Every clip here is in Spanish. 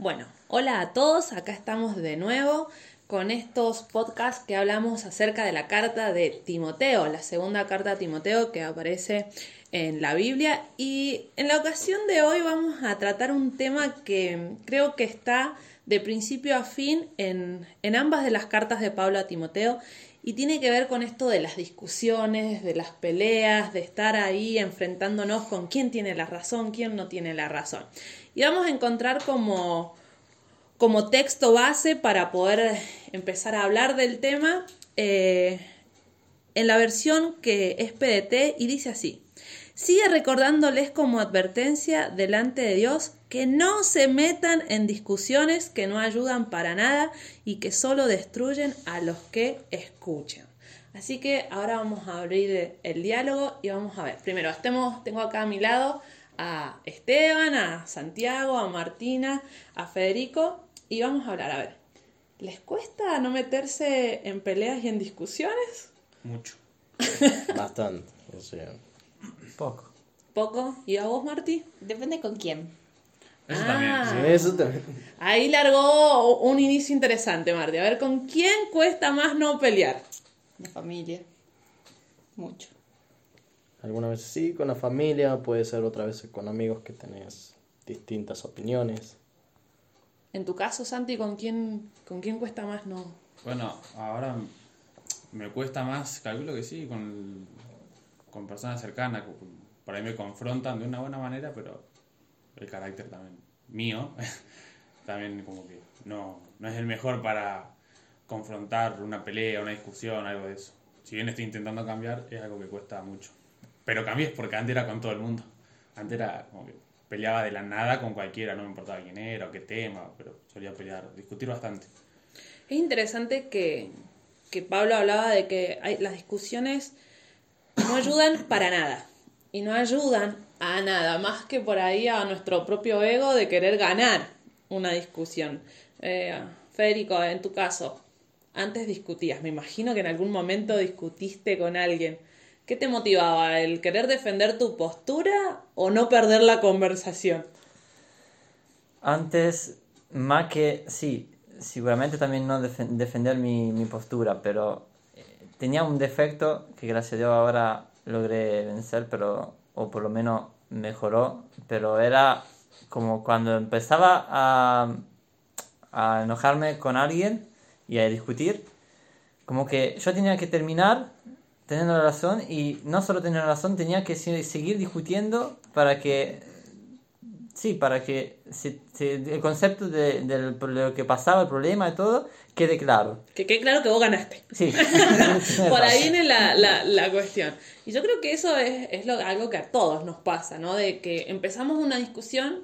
Bueno, hola a todos, acá estamos de nuevo con estos podcasts que hablamos acerca de la carta de Timoteo, la segunda carta de Timoteo que aparece en la Biblia. Y en la ocasión de hoy vamos a tratar un tema que creo que está de principio a fin en, en ambas de las cartas de Pablo a Timoteo y tiene que ver con esto de las discusiones, de las peleas, de estar ahí enfrentándonos con quién tiene la razón, quién no tiene la razón. Y vamos a encontrar como, como texto base para poder empezar a hablar del tema eh, en la versión que es PDT y dice así. Sigue recordándoles como advertencia delante de Dios que no se metan en discusiones que no ayudan para nada y que solo destruyen a los que escuchan. Así que ahora vamos a abrir el diálogo y vamos a ver. Primero, estemos, tengo acá a mi lado a Esteban, a Santiago, a Martina, a Federico y vamos a hablar. A ver, ¿les cuesta no meterse en peleas y en discusiones? Mucho. Bastante. O sea, Poco. ¿Poco? ¿Y a vos, Martí? Depende con quién. Eso Ah. también. sí, eso también. Ahí largó un inicio interesante, Martí. A ver, ¿con quién cuesta más no pelear? La familia. Mucho. Algunas veces sí, con la familia, puede ser otra vez con amigos que tenés distintas opiniones. En tu caso, Santi, ¿con quién, con quién cuesta más no? Bueno, ahora me cuesta más, calculo que sí, con, con personas cercanas. que Por ahí me confrontan de una buena manera, pero el carácter también mío, también como que no, no es el mejor para confrontar una pelea, una discusión, algo de eso. Si bien estoy intentando cambiar, es algo que cuesta mucho. Pero cambié porque antes era con todo el mundo. Antes era como que peleaba de la nada con cualquiera, no me importaba quién era qué tema, pero solía pelear, discutir bastante. Es interesante que, que Pablo hablaba de que las discusiones no ayudan para nada. Y no ayudan a nada, más que por ahí a nuestro propio ego de querer ganar una discusión. Eh, Federico, en tu caso, antes discutías, me imagino que en algún momento discutiste con alguien. ¿Qué te motivaba? ¿El querer defender tu postura o no perder la conversación? Antes, más que, sí, seguramente también no defen- defender mi, mi postura, pero eh, tenía un defecto que gracias a Dios ahora logré vencer, pero, o por lo menos mejoró, pero era como cuando empezaba a, a enojarme con alguien y a discutir, como que yo tenía que terminar teniendo la razón y no solo tener la razón, tenía que se- seguir discutiendo para que Sí, para que se- se- el concepto de, de lo que pasaba, el problema y todo, quede claro. Que quede claro que vos ganaste. Sí. Por ahí viene la, la, la cuestión. Y yo creo que eso es, es lo, algo que a todos nos pasa, ¿no? De que empezamos una discusión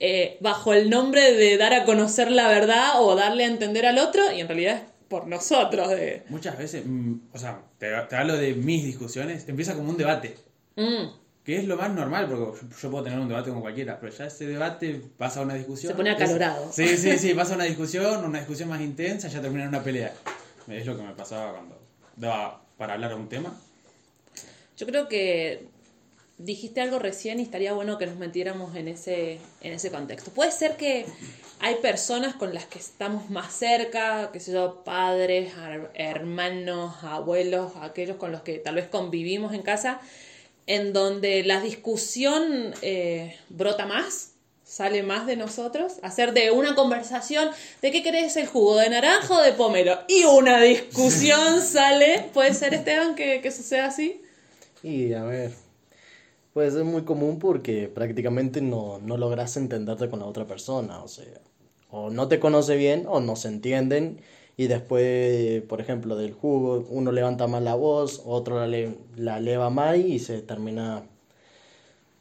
eh, bajo el nombre de dar a conocer la verdad o darle a entender al otro y en realidad es por nosotros. De, Muchas veces, mm, o sea, te, te hablo de mis discusiones, empieza como un debate, Mm, que es lo más normal, porque yo, yo puedo tener un debate con cualquiera, pero ya ese debate pasa a una discusión. Se pone acalorado. Es- sí, sí, sí, pasa a una discusión, una discusión más intensa, ya termina en una pelea. Es lo que me pasaba cuando daba para hablar de un tema. yo creo que dijiste algo recién y estaría bueno que nos metiéramos en ese, en ese contexto. Puede ser que hay personas con las que estamos más cerca, qué sé yo, padres, hermanos, abuelos, aquellos con los que tal vez convivimos en casa, en donde la discusión eh, brota más, sale más de nosotros, hacer de una conversación de qué querés el jugo, de naranja o de pomelo, y una discusión sale, puede ser Esteban que, que suceda así. Y a ver, puede ser muy común porque prácticamente no, no logras entenderte con la otra persona. O sea, o no te conoce bien o no se entienden. Y después, por ejemplo, del jugo, uno levanta mal la voz, otro la, le- la eleva mal y se termina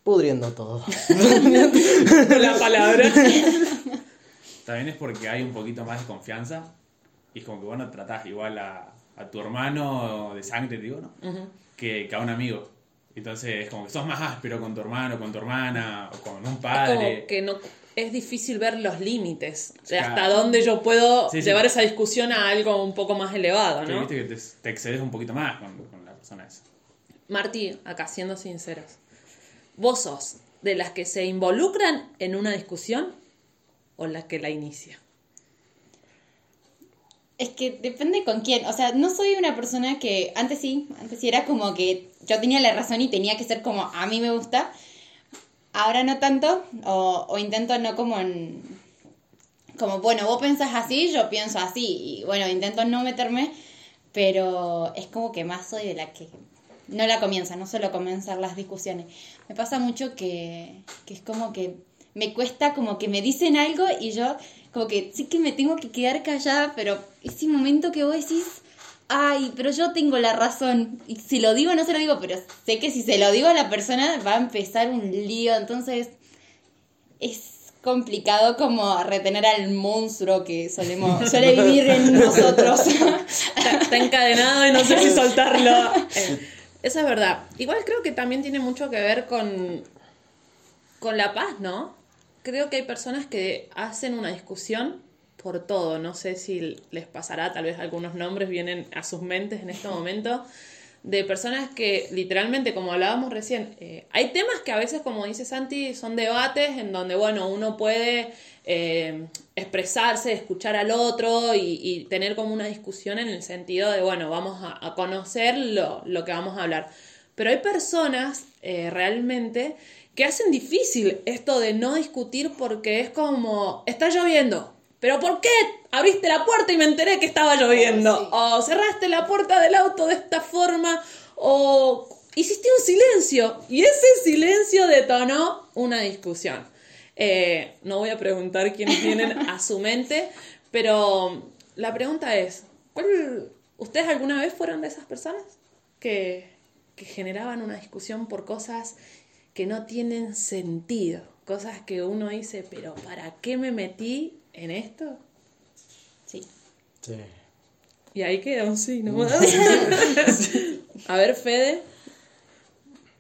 pudriendo todo. la palabra. También es porque hay un poquito más de confianza y es como que vos no tratás igual a, a tu hermano de sangre, digo, ¿no? que, que a un amigo. Entonces es como que sos más áspero con tu hermano, con tu hermana, o con un Como padre. que no es difícil ver los límites de Claro. hasta dónde yo puedo Sí, sí. llevar esa discusión a algo un poco más elevado, ¿no? viste que te, te excedes un poquito más con, con la persona esa. Martí, acá siendo sinceros, ¿vos sos de las que se involucran en una discusión o la que la inicia? Es que depende con quién. O sea, no soy una persona que. Antes sí, antes sí era como que yo tenía la razón y tenía que ser como a mí me gusta. Ahora no tanto. O, intento no como en. Como, bueno, vos pensás así, yo pienso así. Y bueno, intento no meterme. Pero es como que más soy de la que no la comienza, no suelo comenzar las discusiones. Me pasa mucho que, que es como que me cuesta como que me dicen algo y yo como que sí que me tengo que quedar callada, pero ese momento que vos decís, ay, pero yo tengo la razón, y si lo digo no se lo digo, pero sé que si se lo digo a la persona va a empezar un lío, entonces es complicado como retener al monstruo que solemos, suele vivir en nosotros. Está, está encadenado y no sé si soltarlo. Eh, eso es verdad. Igual creo que también tiene mucho que ver con, con la paz, ¿no? Creo que hay personas que hacen una discusión por todo. No sé si les pasará, tal vez algunos nombres vienen a sus mentes en este momento. De personas que literalmente, como hablábamos recién, eh, hay temas que a veces, como dice Santi, son debates en donde, bueno, uno puede eh, expresarse, escuchar al otro y, y, tener como una discusión en el sentido de, bueno, vamos a, a conocer lo, lo, que vamos a hablar. Pero hay personas eh, realmente que hacen difícil esto de no discutir porque es como, está lloviendo, pero ¿por qué abriste la puerta y me enteré que estaba lloviendo? Sí. O cerraste la puerta del auto de esta forma, o hiciste un silencio y ese silencio detonó una discusión. Eh, no voy a preguntar quiénes tienen a su mente, pero la pregunta es, ¿cuál, ¿ustedes alguna vez fueron de esas personas que, que generaban una discusión por cosas que no tienen sentido? Cosas que uno dice, pero ¿para qué me metí en esto? Sí. Sí. Y ahí queda un sí, ¿no? A ver, Fede.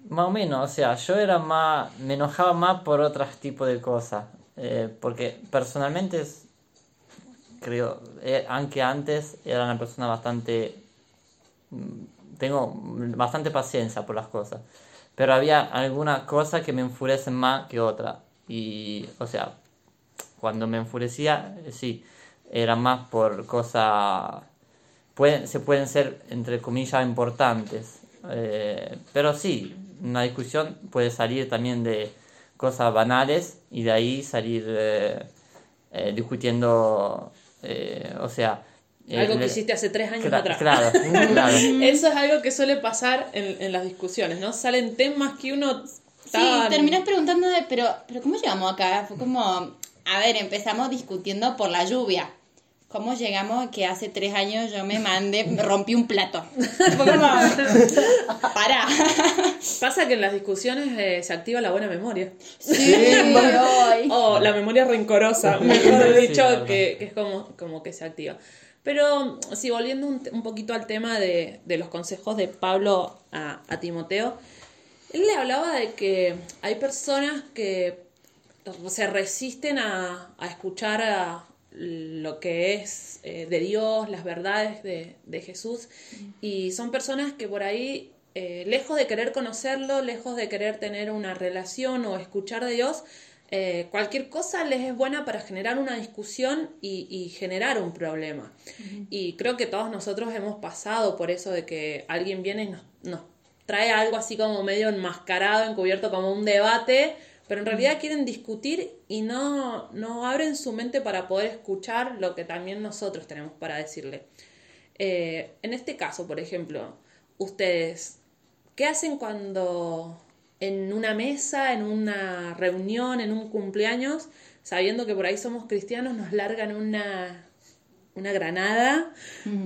Más o menos, o sea, yo era más, me enojaba más por otros tipos de cosas, eh, porque personalmente es, creo, eh, aunque antes era una persona bastante, mm, tengo bastante paciencia por las cosas, pero había algunas cosas que me enfurecen más que otras, y, o sea, cuando me enfurecía, eh, sí, era más por cosas, pueden, se pueden ser, entre comillas, importantes, eh, pero sí, una discusión puede salir también de cosas banales y de ahí salir eh, eh, discutiendo, eh, o sea... Algo que hiciste hace tres años atrás. Claro, claro. Eso es algo que suele pasar en, en las discusiones, ¿no? Salen temas que uno... Sí, estaba- terminás preguntando de, pero, pero ¿cómo llegamos acá? Fue como, a ver, empezamos discutiendo por la lluvia. ¿Cómo llegamos a que hace tres años yo me mandé, me rompí un plato? Fue como, para. Pasa que en las discusiones eh, se activa la buena memoria. Sí, hoy. O la memoria rencorosa, mejor dicho, que, que es como, como que se activa. Pero sí, volviendo un, un poquito al tema de, de los consejos de Pablo a, a Timoteo, él le hablaba de que hay personas que se resisten a, a escuchar a lo que es eh, de Dios, las verdades de, de Jesús, y son personas que por ahí, eh, lejos de querer conocerlo, lejos de querer tener una relación o escuchar de Dios, eh, cualquier cosa les es buena para generar una discusión y, y generar un problema. Y creo que todos nosotros hemos pasado por eso de que alguien viene y nos, nos trae algo así como medio enmascarado, encubierto como un debate, pero en realidad quieren discutir y no, no abren su mente para poder escuchar lo que también nosotros tenemos para decirle. Eh, en este caso, por ejemplo, ustedes, ¿qué hacen cuando en una mesa, en una reunión, en un cumpleaños, sabiendo que por ahí somos cristianos, nos largan una, una granada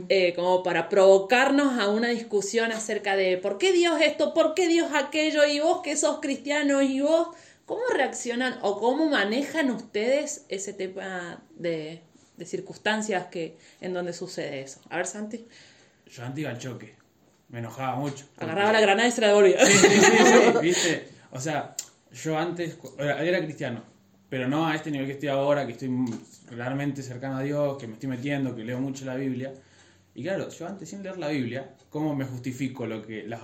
eh, como para provocarnos a una discusión acerca de por qué Dios esto, por qué Dios aquello, y vos que sos cristiano, y vos, ¿cómo reaccionan o cómo manejan ustedes ese tema de, de circunstancias que, en donde sucede eso? A ver, Santi, Yo antes iba al choque. Me enojaba mucho. agarraba la granada y se la devolvía. Sí, sí, sí, sí, ¿viste? O sea, yo antes era, era cristiano, pero no a este nivel que estoy ahora, que estoy claramente cercano a Dios, que me estoy metiendo, que leo mucho la Biblia. Y claro, yo antes sin leer la Biblia, ¿cómo me justifico lo que las,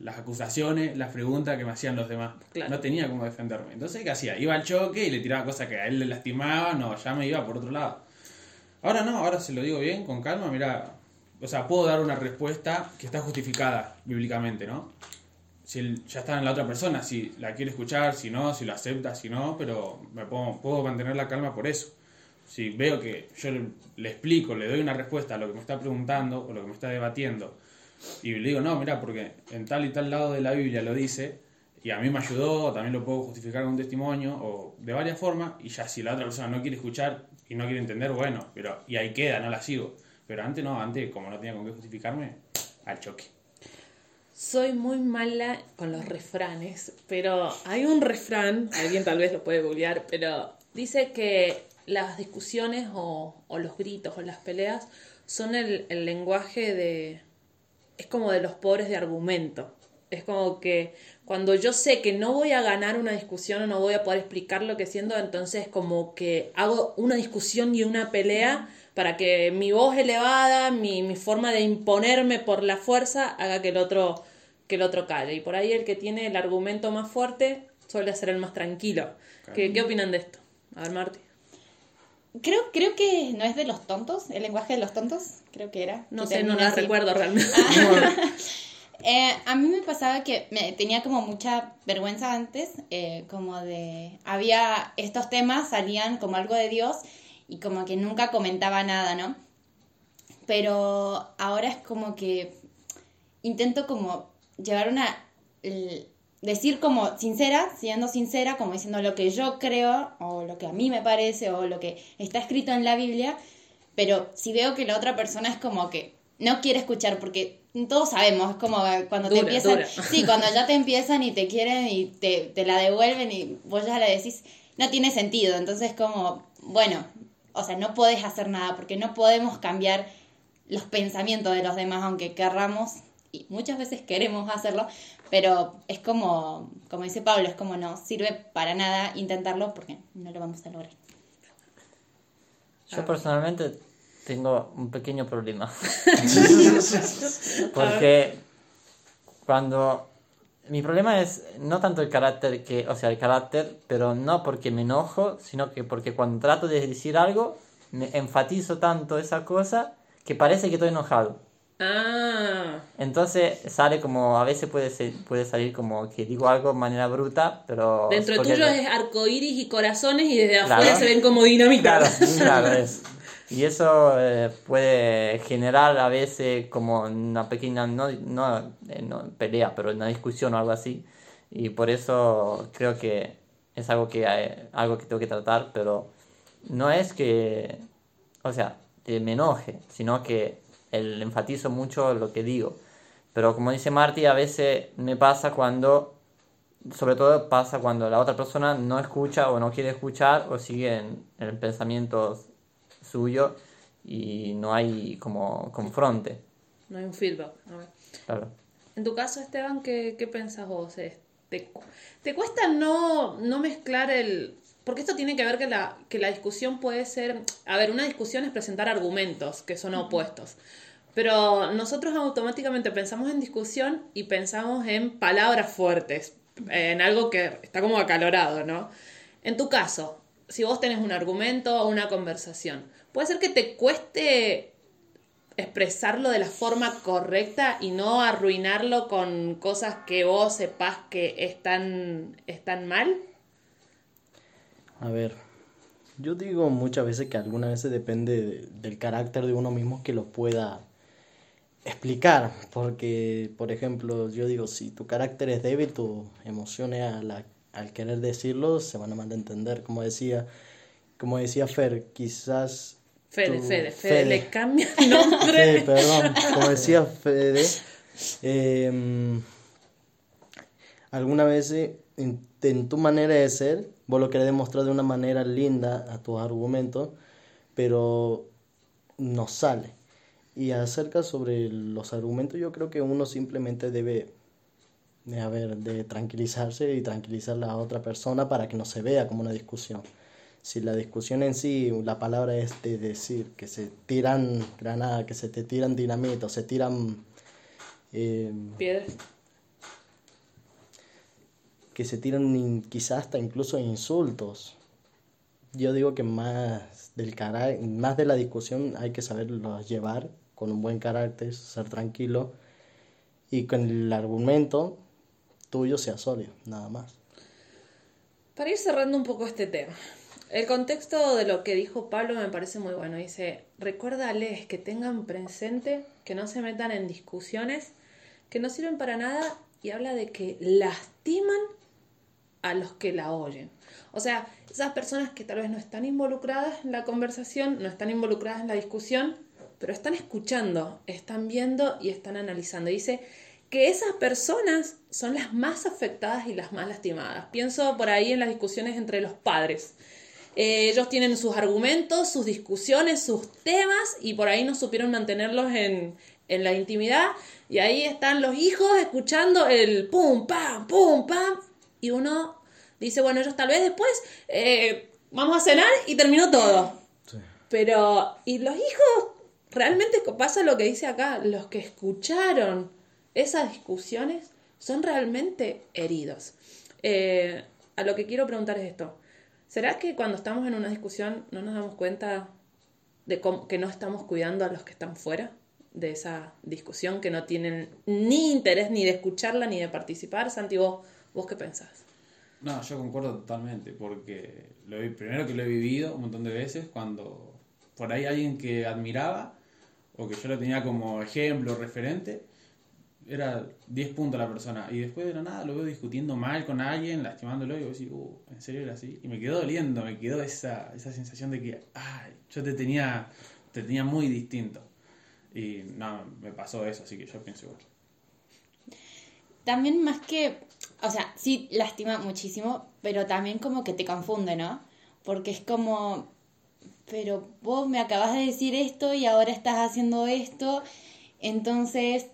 las acusaciones, las preguntas que me hacían los demás? Claro. No tenía cómo defenderme. Entonces, ¿qué hacía? Iba al choque y le tiraba cosas que a él le lastimaban, no, ya me iba por otro lado. Ahora no, ahora se lo digo bien, con calma, mira, o sea, puedo dar una respuesta que está justificada bíblicamente, ¿no? Si él- ya está en la otra persona, si la quiere escuchar, si no, si lo acepta, si no, pero me puedo, puedo mantener la calma por eso. Si veo que yo le, explico, le doy una respuesta a lo que me está preguntando o lo que me está debatiendo, y le digo, no, mira, porque en tal y tal lado de la Biblia lo dice, y a mí me ayudó, también lo puedo justificar con un testimonio, o de varias formas, y ya si la otra persona no quiere escuchar y no quiere entender, bueno, pero y ahí queda, no la sigo. Pero antes no, antes como no tenía con qué justificarme, al choque. Soy muy mala con los refranes, pero hay un refrán, alguien tal vez lo puede googlear, pero dice que las discusiones o, o los gritos o las peleas son el, el lenguaje de... es como de los pobres de argumento. Es como que cuando yo sé que no voy a ganar una discusión o no voy a poder explicar lo que siento, entonces como que hago una discusión y una pelea para que mi voz elevada, mi, mi forma de imponerme por la fuerza, haga que el otro que el otro calle. Y por ahí el que tiene el argumento más fuerte suele ser el más tranquilo. ¿Qué, ¿Qué opinan de esto? A ver, Marti. Creo, creo que no es de los tontos, el lenguaje de los tontos, creo que era. No que sé, no la así. recuerdo realmente. Eh, a mí me pasaba que me tenía como mucha vergüenza antes, eh, como de, había estos temas, salían como algo de Dios y como que nunca comentaba nada, ¿no? Pero ahora es como que intento como llevar una, decir como sincera, siendo sincera, como diciendo lo que yo creo o lo que a mí me parece o lo que está escrito en la Biblia, pero si veo que la otra persona es como que no quiere escuchar porque todos sabemos, es como cuando te empiezan, dura. sí, cuando ya te empiezan y te quieren y te, te la devuelven y vos ya le decís, no tiene sentido, entonces como, bueno, o sea, no podés hacer nada porque no podemos cambiar los pensamientos de los demás aunque querramos y muchas veces queremos hacerlo, pero es como, como dice Pablo, es como no sirve para nada intentarlo porque no lo vamos a lograr. Yo personalmente tengo un pequeño problema. Porque cuando... Mi problema es no tanto el carácter que, o sea, el carácter, pero no porque me enojo, sino que porque cuando trato de decir algo, me enfatizo tanto esa cosa que parece que estoy enojado. Ah, Entonces sale como, a veces puede, ser- puede salir como que digo algo de manera bruta, pero... dentro tuyo es arcoíris y corazones y desde Claro. afuera se ven como dinamita. Claro, claro, es. Y eso eh, puede generar a veces como una pequeña, no, no, eh, no pelea, pero una discusión o algo así. Y por eso creo que es algo que, eh, algo que tengo que tratar, pero no es que, o sea, que me enoje, sino que el, enfatizo mucho lo que digo. Pero como dice Marty, a veces me pasa cuando sobre todo pasa cuando la otra persona no escucha o no quiere escuchar o sigue en, en el pensamiento suyo y no hay como confronte. No hay un feedback. a ver. Claro. En tu caso, Esteban, ¿qué, qué pensás vos? ¿Te, te cuesta no, no mezclar el... Porque esto tiene que ver que la, que la discusión puede ser... A ver, una discusión es presentar argumentos que son opuestos. Pero nosotros automáticamente pensamos en discusión y pensamos en palabras fuertes, en algo que está como acalorado, ¿no? En tu caso, si vos tenés un argumento o una conversación, puede ser que te cueste expresarlo de la forma correcta y no arruinarlo con cosas que vos sepas que están, están mal? A ver, yo digo muchas veces que algunas veces depende de- del carácter de uno mismo que lo pueda explicar, porque, por ejemplo, yo digo, si tu carácter es débil, tus emociones al, al querer decirlo se van a malentender, como decía, como decía Fer, quizás... Fede, tu- Fede, Fede, le cambia el nombre. Fede, perdón, como decía Fede, em, alguna vez en, en tu manera de ser, vos lo querés demostrar de una manera linda a tus argumentos, pero no sale. Y acerca sobre los argumentos, yo creo que uno simplemente debe, de, a ver, de tranquilizarse y tranquilizar a la otra persona para que no se vea como una discusión. si la discusión en sí, la palabra es de decir, que se tiran granadas, que se te tiran dinamita, se tiran... eh, Piedras. que se tiran quizás hasta incluso insultos. Yo digo que más del cara- más de la discusión hay que saberlo llevar con un buen carácter, ser tranquilo y con el argumento tuyo sea sólido, nada más. Para ir cerrando un poco este tema, el contexto de lo que dijo Pablo me parece muy bueno. Dice, recuérdales que tengan presente, que no se metan en discusiones que no sirven para nada y habla de que lastiman a los que la oyen. O sea, esas personas que tal vez no están involucradas en la conversación, no están involucradas en la discusión, pero están escuchando, están viendo y están analizando. Dice que esas personas son las más afectadas y las más lastimadas. Pienso por ahí en las discusiones entre los padres. Eh, ellos tienen sus argumentos, sus discusiones, sus temas y por ahí no supieron mantenerlos en, en la intimidad. Y ahí están los hijos escuchando el pum, pam, pum, pam. Y uno dice, bueno, ellos tal vez después eh, vamos a cenar y terminó todo. Pero, ¿y los hijos? Realmente pasa lo que dice acá, los que escucharon esas discusiones son realmente heridos. Eh, a lo que quiero preguntar es esto. ¿Será que cuando estamos en una discusión no nos damos cuenta de cómo- que no estamos cuidando a los que están fuera de esa discusión, que no tienen ni interés ni de escucharla ni de participar? Santi, vos, ¿vos qué pensás? No, yo concuerdo totalmente, porque lo primero que lo he vivido un montón de veces cuando por ahí alguien que admiraba o que yo lo tenía como ejemplo, referente, era 10 puntos la persona. Y después de la nada lo veo discutiendo mal con alguien, lastimándolo, y vos decís, uh, ¿en serio era así? Y me quedó doliendo, me quedó esa, esa sensación de que, ay, yo te tenía, te tenía muy distinto. Y no, me pasó eso, así que yo pienso igual. También más que, o sea, sí lastima muchísimo, pero también como que te confunde, ¿no? Porque es como, pero vos me acabas de decir esto y ahora estás haciendo esto. Entonces,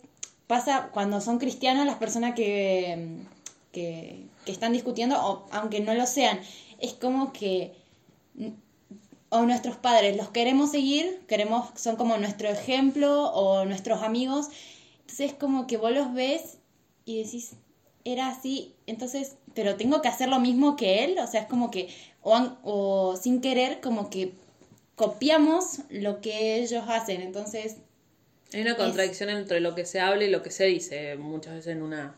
pasa cuando son cristianos las personas que, que, que están discutiendo, o aunque no lo sean, es como que o nuestros padres los queremos seguir, queremos, son como nuestro ejemplo o nuestros amigos. Entonces es como que vos los ves y decís, era así, entonces, pero tengo que hacer lo mismo que él, o sea, es como que, o, o sin querer, como que copiamos lo que ellos hacen, entonces, Hay una contradicción entre lo que se habla y lo que se dice, muchas veces en una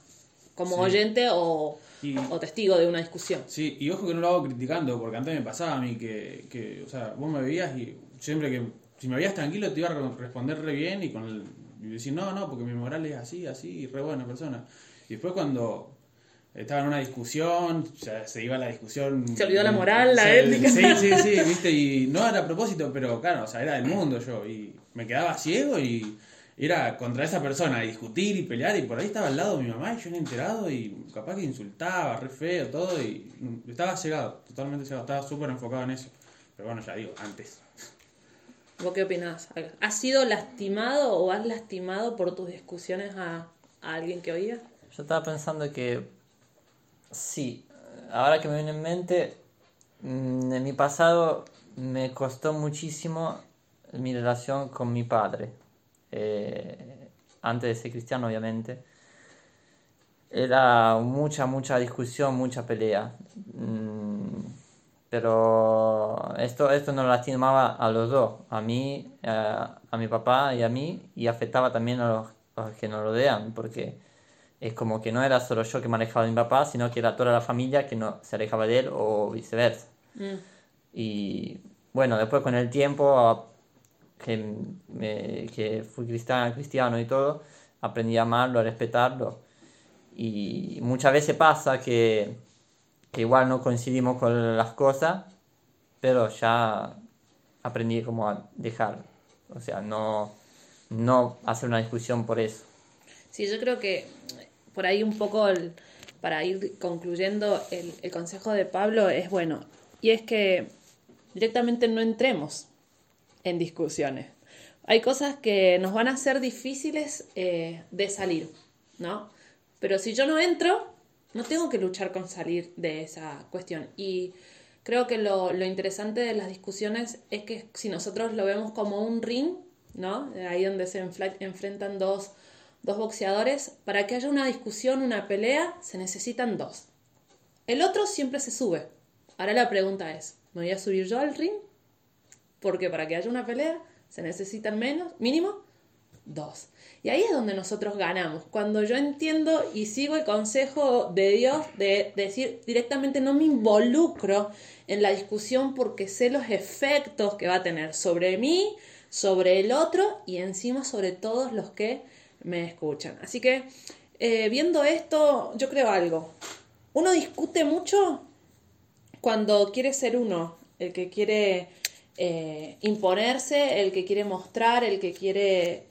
como Sí. oyente o, Y- o testigo de una discusión. Sí, y ojo que no lo hago criticando, porque antes me pasaba a mí que, que, o sea, vos me veías y siempre que, si me veías tranquilo, te iba a re- responder re bien y con el, y decir, no, no, porque mi moral es así, así, y re buena persona. Y después cuando estaba en una discusión, se iba la discusión. Se olvidó la moral, la ética. Sí, sí, sí, viste, y no era a propósito, pero claro, o sea, era del mundo yo, y me quedaba ciego y era contra esa persona, y discutir y pelear, y por ahí estaba al lado de mi mamá y yo no enterado, y capaz que insultaba, re feo, todo, y estaba cegado, totalmente cegado, estaba súper enfocado en eso. Pero bueno, ya digo, antes. ¿Vos qué opinás? ¿Has sido lastimado o has lastimado por tus discusiones a, a alguien que oía? Yo estaba pensando que sí, ahora que me viene en mente, mm, en mi pasado me costó muchísimo mi relación con mi padre. Eh, antes de ser cristiano, obviamente. Era mucha, mucha discusión, mucha pelea. Mm, pero esto, esto nos lastimaba a los dos, a mí, a, a mi papá y a mí, y afectaba también a los, a los que nos rodean, porque es como que no era solo yo que me alejaba de mi papá, sino que era toda la familia que no se alejaba de él o viceversa. Mm. Y bueno, después con el tiempo que, me- que fui cristiano, cristiano y todo, aprendí a amarlo, a respetarlo. Y muchas veces pasa que, que igual no coincidimos con las cosas, pero ya aprendí como a dejar. O sea, no, no hacer una discusión por eso. Sí, yo creo que por ahí un poco, el- para ir concluyendo, el, el consejo de Pablo es bueno. Y es que directamente no entremos en discusiones. Hay cosas que nos van a ser difíciles eh, de salir, ¿no? Pero si yo no entro, no tengo que luchar con salir de esa cuestión. Y Creo que lo, lo interesante de las discusiones es que si nosotros lo vemos como un ring, ¿no? Ahí donde se enfrentan dos, dos boxeadores, para que haya una discusión, una pelea, se necesitan dos. El otro siempre se sube. Ahora la pregunta es, ¿me voy a subir yo al ring? Porque para que haya una pelea se necesitan menos, mínimo dos. Y ahí es donde nosotros ganamos. Cuando yo entiendo y sigo el consejo de Dios de decir directamente no me involucro en la discusión porque sé los efectos que va a tener sobre mí, sobre el otro y encima sobre todos los que me escuchan. Así que eh, viendo esto, yo creo algo. Uno discute mucho cuando quiere ser uno, el que quiere eh, imponerse, el que quiere mostrar, el que quiere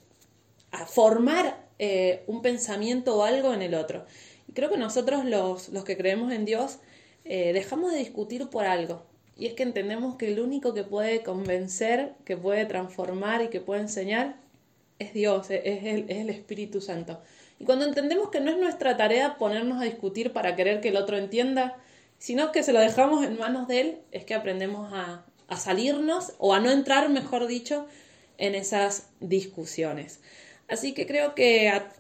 a formar eh, un pensamiento o algo en el otro. Y creo que nosotros los, los que creemos en Dios dejamos de discutir por algo. Y es que entendemos que el único que puede convencer, que puede transformar y que puede enseñar es Dios, es es el, es el Espíritu Santo. Y cuando entendemos que no es nuestra tarea ponernos a discutir para querer que el otro entienda, sino que se lo dejamos en manos de Él, es que aprendemos a, a salirnos o a no entrar, mejor dicho, en esas discusiones. Así que creo que a,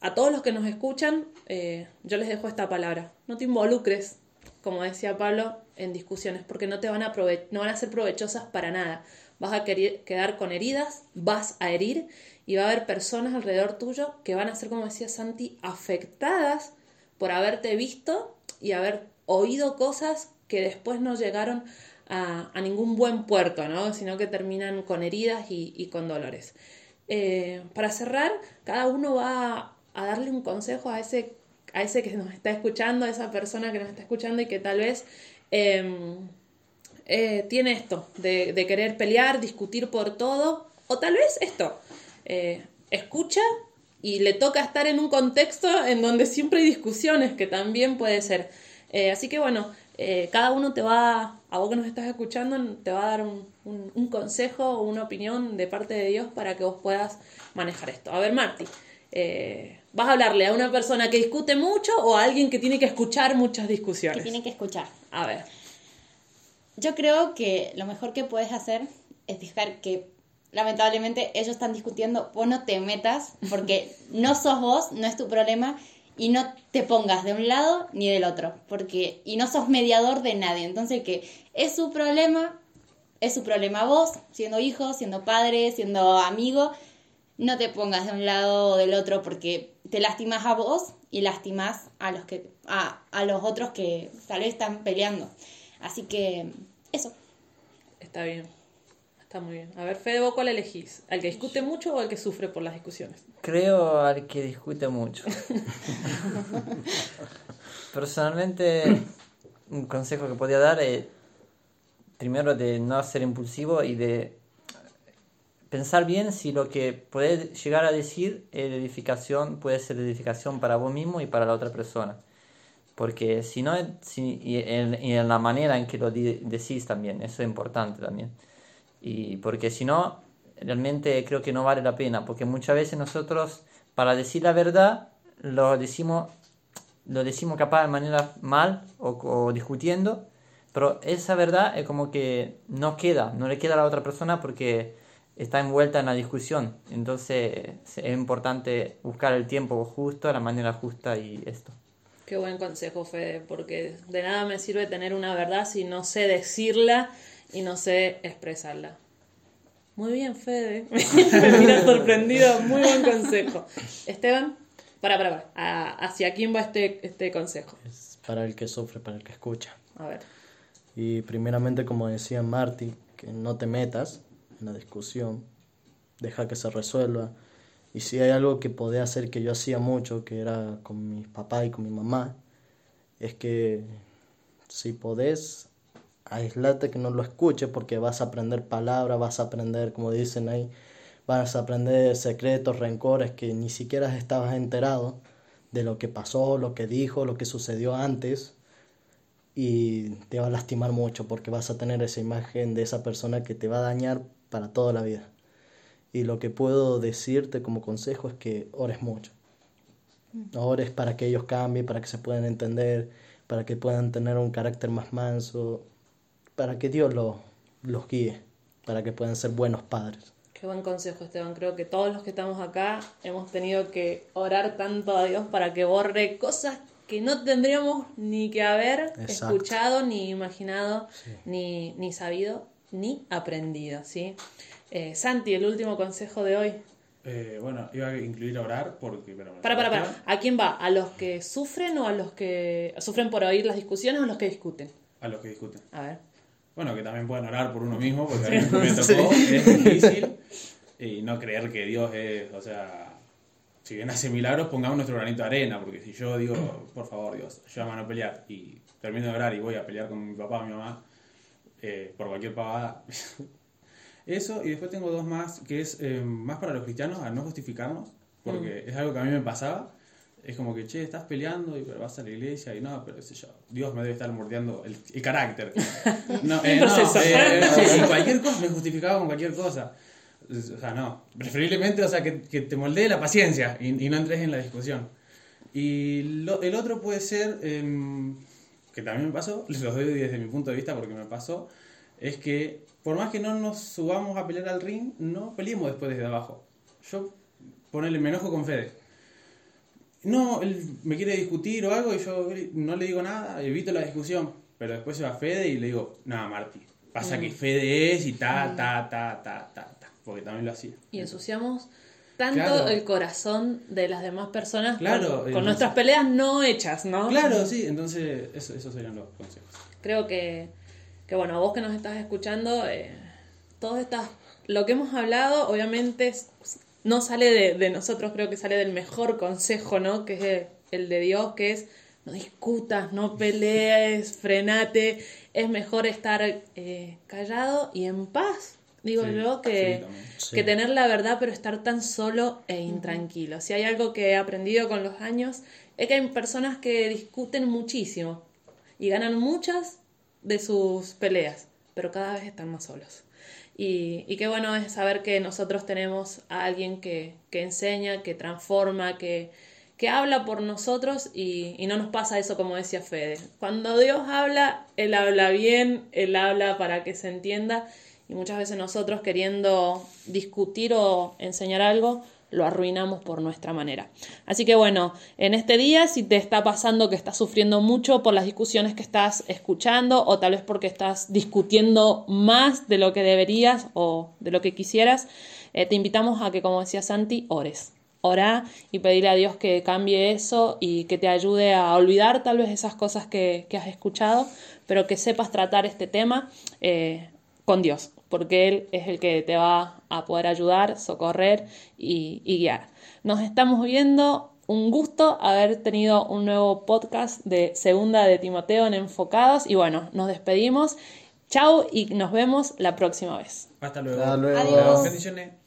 a todos los que nos escuchan, eh, yo les dejo esta palabra. No te involucres, como decía Pablo, en discusiones, porque no te van a, prove no van a ser provechosas para nada. Vas a querer, quedar con heridas, vas a herir y va a haber personas alrededor tuyo que van a ser, como decía Santi, afectadas por haberte visto y haber oído cosas que después no llegaron a, a ningún buen puerto, ¿no? sino que terminan con heridas y, y con dolores. Eh, para cerrar, cada uno va a darle un consejo a ese, a ese que nos está escuchando, a esa persona que nos está escuchando y que tal vez eh, eh, tiene esto, de, de, querer pelear, discutir por todo, o tal vez esto, eh, escucha y le toca estar en un contexto en donde siempre hay discusiones, que también puede ser. Eh, así que bueno, cada uno te va, a vos que nos estás escuchando, te va a dar un, un, un consejo o una opinión de parte de Dios para que vos puedas manejar esto. A ver, Marti, eh, ¿vas a hablarle a una persona que discute mucho o a alguien que tiene que escuchar muchas discusiones? Que tiene que escuchar. A ver. Yo creo que lo mejor que puedes hacer es dejar que, lamentablemente, ellos están discutiendo, vos no te metas, porque no sos vos, no es tu problema, y no te pongas de un lado ni del otro, porque, y no sos mediador de nadie. Entonces, que es su problema, es su problema vos, siendo hijo, siendo padre, siendo amigo, no te pongas de un lado o del otro porque te lastimas a vos y lastimas a los que a, a los otros que tal vez están peleando. Así que eso. Está bien. Está muy bien. A ver, Fede, ¿vos cuál elegís? ¿Al que discute mucho o al que sufre por las discusiones? Creo al que discute mucho. Personalmente, un consejo que podría dar es primero de no ser impulsivo y de pensar bien si lo que puedes llegar a decir es de edificación, puede ser de edificación para vos mismo y para la otra persona. Porque si no, si, y, en, y en la manera en que lo di, decís también, eso es importante también. Y porque si no, realmente creo que no vale la pena, porque muchas veces nosotros, para decir la verdad, lo decimos, lo decimos capaz de manera mal o, o discutiendo, pero esa verdad es como que no queda, no le queda a la otra persona porque está envuelta en la discusión. Entonces es importante buscar el tiempo justo, la manera justa y esto. Qué buen consejo, Fede, porque de nada me sirve tener una verdad si no sé decirla y no sé expresarla. Muy bien, Fede. me mira sorprendido. Muy buen consejo. Esteban, para, para, para. ¿Hacia quién va este, este consejo? Es para el que sufre, para el que escucha. A ver. Y primeramente, como decía Marty, que no te metas en la discusión, deja que se resuelva. Y si hay algo que podía hacer que yo hacía mucho, que era con mi papá y con mi mamá, es que si podés, aislate que no lo escuches porque vas a aprender palabras, vas a aprender, como dicen ahí, vas a aprender secretos, rencores que ni siquiera estabas enterado de lo que pasó, lo que dijo, lo que sucedió antes y te va a lastimar mucho porque vas a tener esa imagen de esa persona que te va a dañar para toda la vida. Y lo que puedo decirte como consejo es que ores mucho. Ores para que ellos cambien, para que se puedan entender, para que puedan tener un carácter más manso para que Dios lo- los guíe, para que puedan ser buenos padres. Qué buen consejo, Esteban. Creo que todos los que estamos acá hemos tenido que orar tanto a Dios para que borre cosas que no tendríamos ni que haber Exacto. escuchado, ni imaginado, ni, ni sabido, ni aprendido, ¿sí? Eh, Santi, el último consejo de hoy. Eh, bueno, iba a incluir orar porque... Pero Para, para, para. ¿A quién va? ¿A los que sufren o a los que sufren por oír las discusiones o a los que discuten? A los que discuten. A ver. Bueno, que también pueden orar por uno mismo, porque a mí me tocó, es difícil. Y no creer que Dios es, o sea, si bien hace milagros, pongamos nuestro granito de arena, porque si yo digo, por favor, Dios, ayúdame a no pelear, y termino de orar y voy a pelear con mi papá o mi mamá, eh, por cualquier pavada. Eso, y después tengo dos más, que es eh, más para los cristianos, a no justificarnos, porque es algo que a mí me pasaba. Es como que, che, estás peleando y pero vas a la iglesia y no, pero sé yo, Dios me debe estar mordiendo el, el carácter. No, eh, no, eh, eh, sí, cualquier cosa, me justificaba con cualquier cosa. O sea, no, preferiblemente, o sea, que, que te moldee la paciencia y, y no entres en la discusión. Y lo- el otro puede ser, em, que también me pasó, los doy desde mi punto de vista porque me pasó, es que por más que no nos subamos a pelear al ring, no peleemos después desde abajo. Yo, ponele, me enojo con Fede. No, él me quiere discutir o algo y yo no le digo nada, evito la discusión. Pero después se va Fede y le digo, nada, Marti, pasa que Fede es y ta, ta, ta, ta, ta, ta. Porque también lo hacía. Y ensuciamos tanto Claro. el corazón de las demás personas Claro, con, entonces- con nuestras peleas no hechas, ¿no? Claro, sí, entonces eso, esos serían los consejos. Creo que, que bueno, vos que nos estás escuchando, eh, todas estas, lo que hemos hablado, obviamente no sale de, de nosotros, creo que sale del mejor consejo, ¿no? Que es el, el de Dios, que es no discutas, no pelees, frenate, es mejor estar eh, callado y en paz. Digo Sí, yo sí, que. Sí. que tener la verdad pero estar tan solo e intranquilo. Si hay algo que he aprendido con los años es que hay personas que discuten muchísimo y ganan muchas de sus peleas, pero cada vez están más solos. Y, y qué bueno es saber que nosotros tenemos a alguien que, que enseña, que transforma, que, que habla por nosotros y, y no nos pasa eso como decía Fede. Cuando Dios habla, Él habla bien, Él habla para que se entienda y muchas veces nosotros queriendo discutir o enseñar algo, lo arruinamos por nuestra manera. Así que bueno, en este día, si te está pasando que estás sufriendo mucho por las discusiones que estás escuchando, o tal vez porque estás discutiendo más de lo que deberías o de lo que quisieras, eh, te invitamos a que, como decía Santi, ores. Orá y pedirle a Dios que cambie eso y que te ayude a olvidar tal vez esas cosas que, que has escuchado, pero que sepas tratar este tema eh, con Dios, porque Él es el que te va a poder ayudar, socorrer y, y guiar. Nos estamos viendo. Un gusto haber tenido un nuevo podcast de Segunda de Timoteo en Enfocados. Y bueno, nos despedimos. Chao y nos vemos la próxima vez. Hasta luego. Hasta luego. Adiós. Bendiciones.